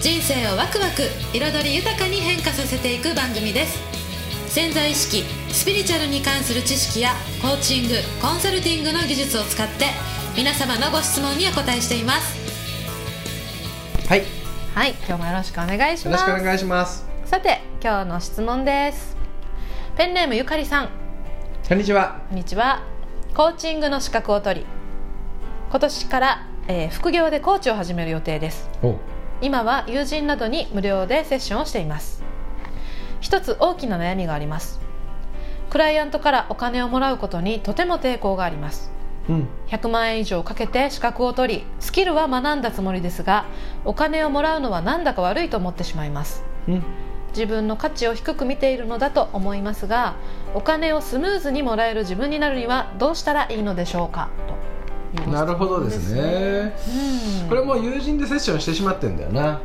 人生をワクワク彩り豊かに変化させていく番組です。潜在意識スピリチュアルに関する知識やコーチングコンサルティングの技術を使って皆様のご質問にお答えしています。はい。よはい。今日もよろしくお願いしろます。しくお願いします。さて今日の質問です。ペンネームゆかりさん。こんにちは。こんにちは。コーチングの資格を取り今年から、えー副業でコーチを始める予定です。お今は友人などに無料でセッションをしています。一つ大きな悩みがあります。クライアントからお金をもらうことにとても抵抗があります。うん。100万円以上かけて資格を取りスキルは学んだつもりですがお金をもらうのはなんだか悪いと思ってしまいます。うん。自分の価値を低く見ているのだと思いますがお金をスムーズにもらえる自分になるにはどうしたらいいのでしょうか？となるほどですね。うん。これもう友人でセッションしてしまってんだよな。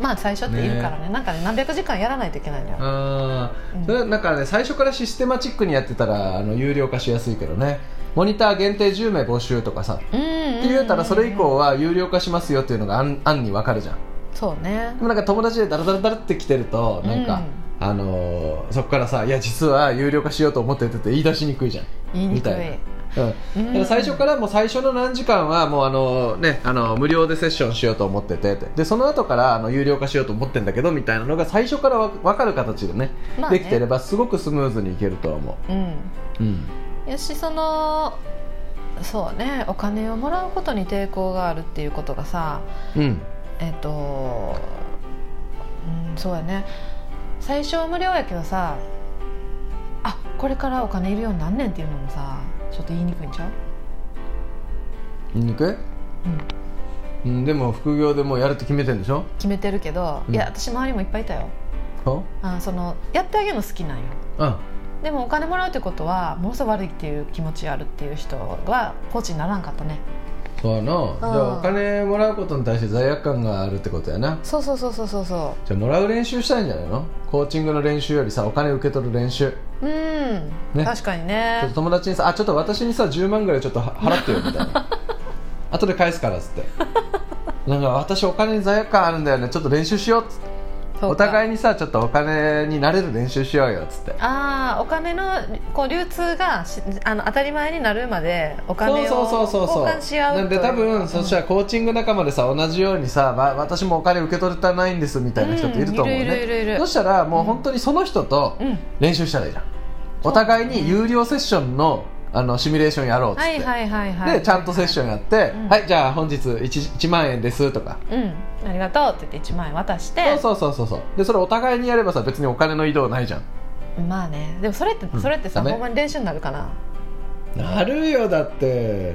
まあ最初っているからね。なんかね何百時間やらないといけないのよ。あうん。ーそれなんかね最初からシステマチックにやってたらあの有料化しやすいけどね。モニター限定10名募集とかさ。うんって言うたらそれ以降は有料化しますよっていうのが案案に分かるじゃん。そうね。でもなんか友達でダラダラダラって来てるとなんか、あのーそこからさ「いや実は有料化しようと思ってて」って言い出しにくいじゃん。言いにくい。みたいなうん、うん。だから最初からもう最初の何時間はもうあのねあの無料でセッションしようと思っててでその後からあの有料化しようと思ってんだけどみたいなのが最初からわ分かる形でね,、まあね。できてればすごくスムーズにいけるとは思う。ん。う、うん、よしそのそうねお金をもらうことに抵抗があるっていうことがさうん。えっ、とうんそうやね。最初は無料やけどさあこれからお金いるようになんねんっていうのもさちょっと言いにくいんちゃう？言いにくい、うん、でも副業でもうやるって決めてんでしょ？決めてるけど、うん。いや私周りもいっぱいいたよ。はあそのやってあげるの好きなんよ。あでもお金もらうってことはものすごい悪いっていう気持ちあるっていう人はコーチにならんかったねそうやな、じゃあお金もらうことに対して罪悪感があるってことやな。そうそうそうそうそうそじゃあもらう練習したいんじゃないの？コーチングの練習よりさお金受け取る練習。ううん、ね。確かにちょっねと友達にさ「あちょっと私にさ10万ぐらいちょっとは払ってよ」みたいな。後で返すからっつって。なんか私お金に罪悪感あるんだよね。ちょっと練習しようっつってお互いいにさちょっとお金になれる練習しようよっつって。ああお金のこう流通がしあの当たり前になるまでお金をそうそうそうそうそう。交換し合うなんで多分、とそしたらコーチング仲間でさ同じようにさ、ま、私もお金受け取れたないんですみたいな人っていると思うね、そしたらもう本当にその人とうん。練習したらいいじゃん、お互いに有料セッションのあのシミュレーションやろうっつって、はいはいはいはい。でちゃんとセッションやって、うん。はいじゃあ本日 1, 1万円ですとか。うん。ありがとうって言って1万円渡して。そうそうそうそうそう。でそれお互いにやればさ別にお金の移動ないじゃん。まあね。でもそれってうん。それってさ、ほんまに練習になるかな？なるよだって。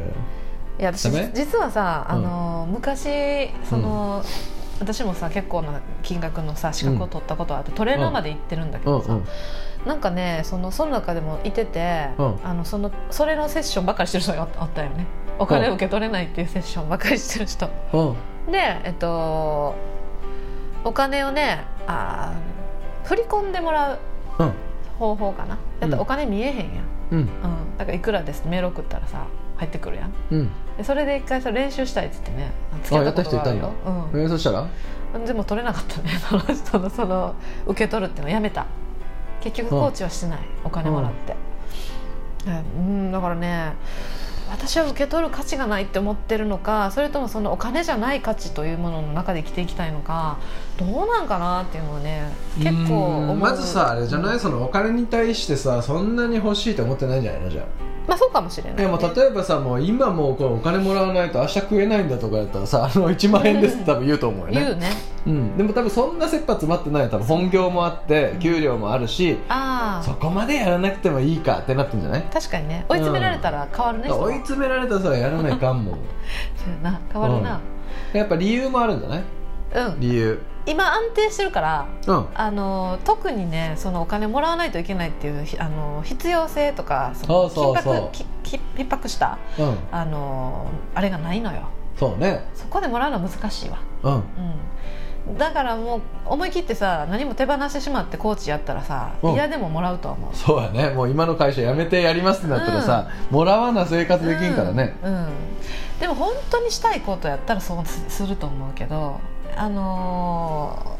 いや私実はさ、あの昔その、私もさ結構な金額のさ資格を取ったことあって、トレーナーまで行ってるんだけどさ、なんかねそのその中でもいてて、うん。あのそのそれのセッションばっかりしてる人があったよね。お金を受け取れないっていうセッションばっかりしてる人。うん。でえっとお金をねあー振り込んでもらううん。方法かな。だってお金見えへんやん、うん。うん、だからいくらですメール送ったらさ入ってくるやん。うん。でそれで一回さ練習したいっつってね。つあやった人いたんだよ、うん。えーそしたら？でも取れなかったね。その人のその受け取るっていうのやめた。結局コーチはしてない、お金もらって、うん、だからね私は受け取る価値がないって思ってるのかそれともそのお金じゃない価値というものの中で生きていきたいのかどうなんかなっていうのはね結構まずさあれじゃない、うん。そのお金に対してさそんなに欲しいと思ってないんじゃないのじゃあ。まあそうかもしれない、いやもう例えばさもう今もうこうお金もらわないと明日食えないんだとかやったらさあの1万円ですって多分言うと思うよね。言うね。うん、でも多分そんな切羽詰まってない。多分本業もあって給料もあるしああそこまでやらなくてもいいかってなってんじゃない？確かにね。追い詰められたら変わるね、人は追い詰められたらさやらないかんもん。そうやな。変わるな。やっぱ理由もあるんじゃない？うん、理由。今安定してるからうん。あの特にねそのお金もらわないといけないっていうひあの必要性とかそのそうそうそう。緊迫迫したうん。あのあれがないのよ。そうね。そこでもらうのは難しいわ、うん。うん、だからもう思い切ってさ何も手放してしまってコーチやったらさうん。嫌でももらうとは思う。そうやね。もう今の会社辞めてやりますってなったらさ、もらわな生活できんからね、うん、うん。でも本当にしたいことやったらそうすすると思うけどあの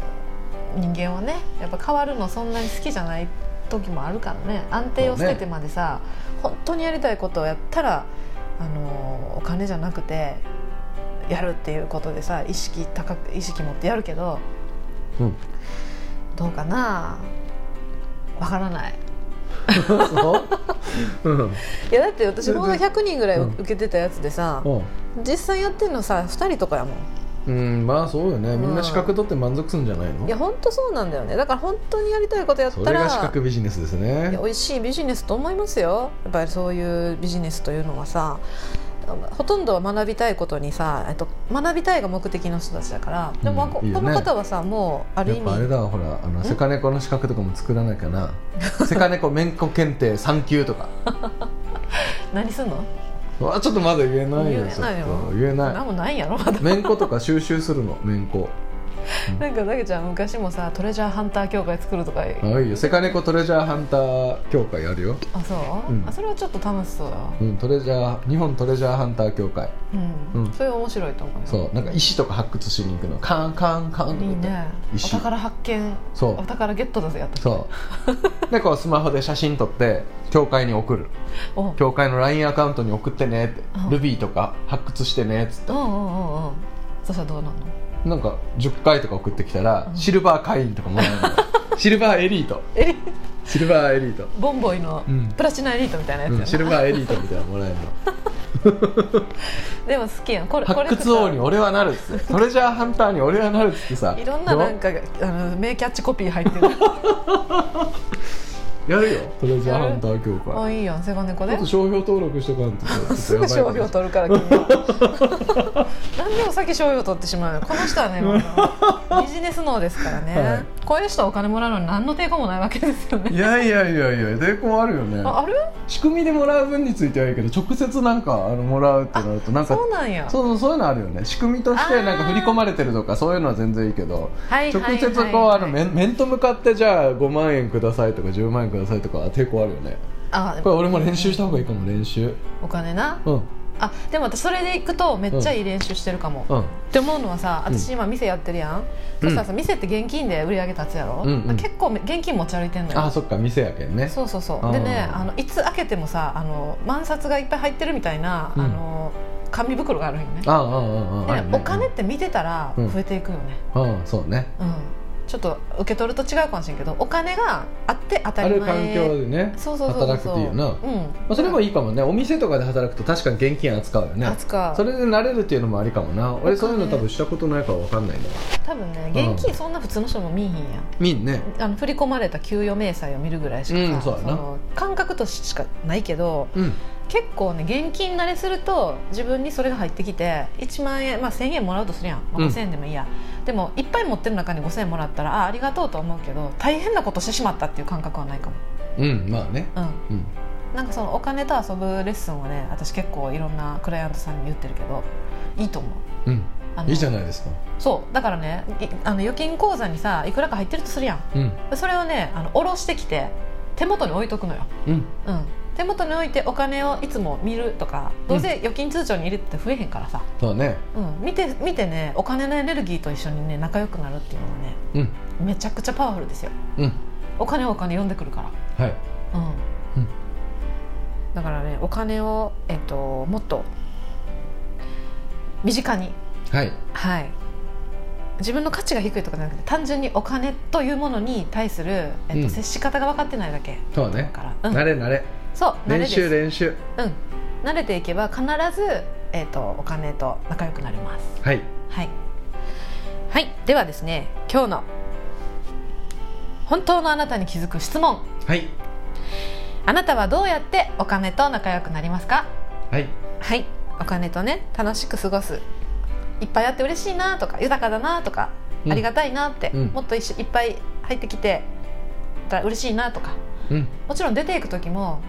ー人間はねやっぱ変わるのそんなに好きじゃない時もあるからね。安定を捨ててまでさ、本当にやりたいことをやったら、あのーお金じゃなくてやるっていうことでさ意識高く意識持ってやるけどうん。どうかな？わからない。いやだって私も全然。100人ぐらいうん。受けてたやつでさ、うん。実際やってるのさ2人とかやもん。うんまあそうよね。みんな資格取って満足するんじゃないの、いや本当そうなんだよね。だから本当にやりたいことやったらそれが資格ビジネスですいねや美味しいビジネスと思いますよ。やっぱりそういうビジネスというのはさほとんどは学びたいことにさ、えっと、学びたいが目的の人たちだからでも、こうんいいよね。この方はさもうある意味やっぱあれだほらあのセカネコの資格とかも作らないかなセカネコ免許検定3級とか。何すんの？うわちょっとまだ言えないよ言えないよ。言え何なもないやろまだ。い免許とか収集するの免許なんかだけちゃん昔もさトレジャーハンター協会作るとかあいいよ。セカネコトレジャーハンター協会あるよ。あそう、うん。あそれはちょっと楽しそうだわ。うんトレジャー日本トレジャーハンター協会。うん、うん。それ面白いと思うよ。そう。なんか石とか発掘しに行くの。カンカンカンとかいいね。お石宝発見。そう。お宝ゲットだぜやったそう。でこうスマホで写真撮って教会に送る。お。教会の LINE アカウントに送ってねって。うん。ルビーとか発掘してねっつって。うんうんうんうん。そしたらどうなんの？なんか10回とか送ってきたらうん。シルバー会員とかもらえるの。シルバーエリート。エリシルバーエリート。ボンボイのうん。プラチナエリートみたいなやつうんシルバーエリートみたいなのもらえるの。でも好きやん。これ発掘王に俺はなるっつってトレジャーハンターに俺はなるっつってさ。いろんななんかがあの名キャッチコピー入ってるやるよ。トレジャーハンター協あ会いいやんセガネコで。ちょっと商標登録しとかんとす。ぐ商標取るから君は 何でも先商標取ってしまうよ。この人はねもうビジネス脳ですからね、はいこういう人はお金もらうのに何の抵抗もないわけですよね。いやいやいやいや抵抗あるよね。あある？仕組みでもらう分についてはいいけど直接なんかあのもらうってなるとなんかそうなんや。そうそうそういうのあるよね。仕組みとしてなんか振り込まれてるとかそういうのは全然いいけどはい直接こうあの面面と向かってじゃあ5万円くださいとか10万円くださいとかは抵抗あるよね。あこれ俺も練習した方がいいかも練習。お金な。うんあでも私それで行くとめっちゃいい練習してるかも、うん。って思うのはさ私今店やってるやん、そしたらさ店って現金で売り上げ立つやろ、うんうん。結構現金持ち歩いてんのよ。あそっか店やけんね。そうそうそう。でねあのいつ開けてもさあの万札がいっぱい入ってるみたいな、うん。あの紙袋があるんよね。ああああああお金って見てたらうん増えていくよね、うん。うんそうね。うんちょっと受け取ると違うかもしれんけどお金があって当たあるり前環境でねそうそうそう働くっていうな、まうん。あ、それもいいかもね。お店とかで働くと確かに現金扱うよね。扱う。それで慣れるっていうのもありかもな。俺そういうの多分したことないから分かんないな多分ね現金そんな普通の人も見えへんや。んみんね。あの振り込まれた給与明細を見るぐらいしかさ、うんそうやな。の感覚としかないけどうん結構ね現金慣れすると自分にそれが入ってきて1万円、まあ、1000円もらうとするやん、まあ、うん。5000円でもいいや、でもいっぱい持ってる中に5000円もらったらあありがとうと思うけど大変なことしてしまったっていう感覚はないかも。うんまあね。うん。うん。なんかそのお金と遊ぶレッスンをね私結構いろんなクライアントさんに言ってるけどいいと思う。うん。いいじゃないですか。そう。だからねいあの預金口座にさいくらか入ってるとするやん。うん。それをねあの下ろしてきて手元に置いとくのよ。うん。うん、手元に置いてお金をいつも見るとかどうせ預金通帳に入れてて増えへんからさ、そうね。うん、見て見てねお金のエネルギーと一緒にね仲良くなるっていうのはねうん。めちゃくちゃパワフルですよ。うん。お金はお金呼んでくるから、はい。うん。うん。だからねお金を、えっと、もっと身近に。はい。はい。自分の価値が低いとかじゃなくて単純にお金というものに対する、えっとうん。接し方が分かってないだけそうね。だから、うん。慣れ慣れそう練習練習。うん、慣れていけば必ず、えー、とお金と仲良くなります。はい。はい、はい、ではですね今日の本当のあなたに気づく質問。はい。あなたはどうやってお金と仲良くなりますか？はい。はい。お金とね楽しく過ごす。いっぱいあって嬉しいなとか豊かだなとかうん。ありがたいなって、うん。もっといっぱい入ってきてたら嬉しいなとか。うん。もちろん出ていく時も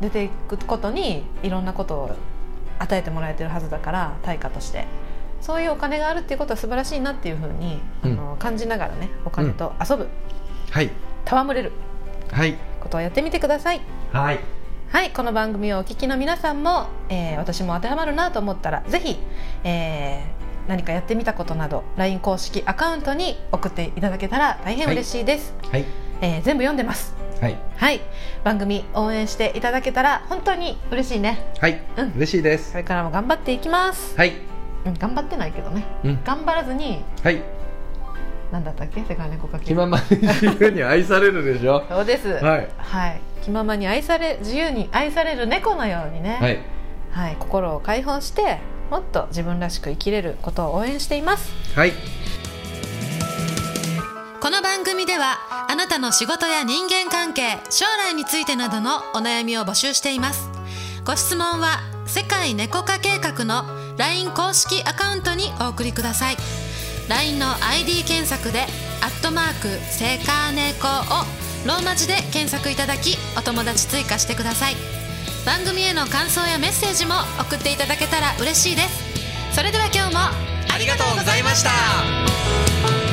出ていくことにいろんなことを与えてもらえてるはずだから対価として。そういうお金があるっていうことは素晴らしいなっていうふうに、うん。あの感じながらねお金と遊ぶ、はい。戯れる。はい。ことをやってみてください。はい。はいこの番組をお聞きの皆さんも、えー私も当てはまるなと思ったらぜひ、えー何かやってみたことなど LINE 公式アカウントに送っていただけたら大変嬉しいです、はい。えー全部読んでますはい。はい。番組応援していただけたら本当に嬉しいね。はい、うん。嬉しいです。これからも頑張っていきます、はい。うん、頑張ってないけどね。うん。頑張らずにはい。何だったっけ？世界猫かけ。気ままに自由に愛されるでしょ。そうです。はい。はい、気ままに愛され自由に愛される猫のようにね、はい。はい、心を解放してもっと自分らしく生きれることを応援しています。はいこの番組ではあなたの仕事や人間関係将来についてなどのお悩みを募集しています。ご質問は世界猫化計画の LINE 公式アカウントにお送りください。LINE の ID 検索で「アットマークセカネコ」をローマ字で検索いただきお友達追加してください。番組への感想やメッセージも送っていただけたら嬉しいです。それでは今日もありがとうございました。